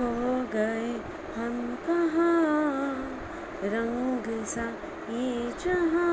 खो गए हम कहाँ? रंग सा ये जहाँ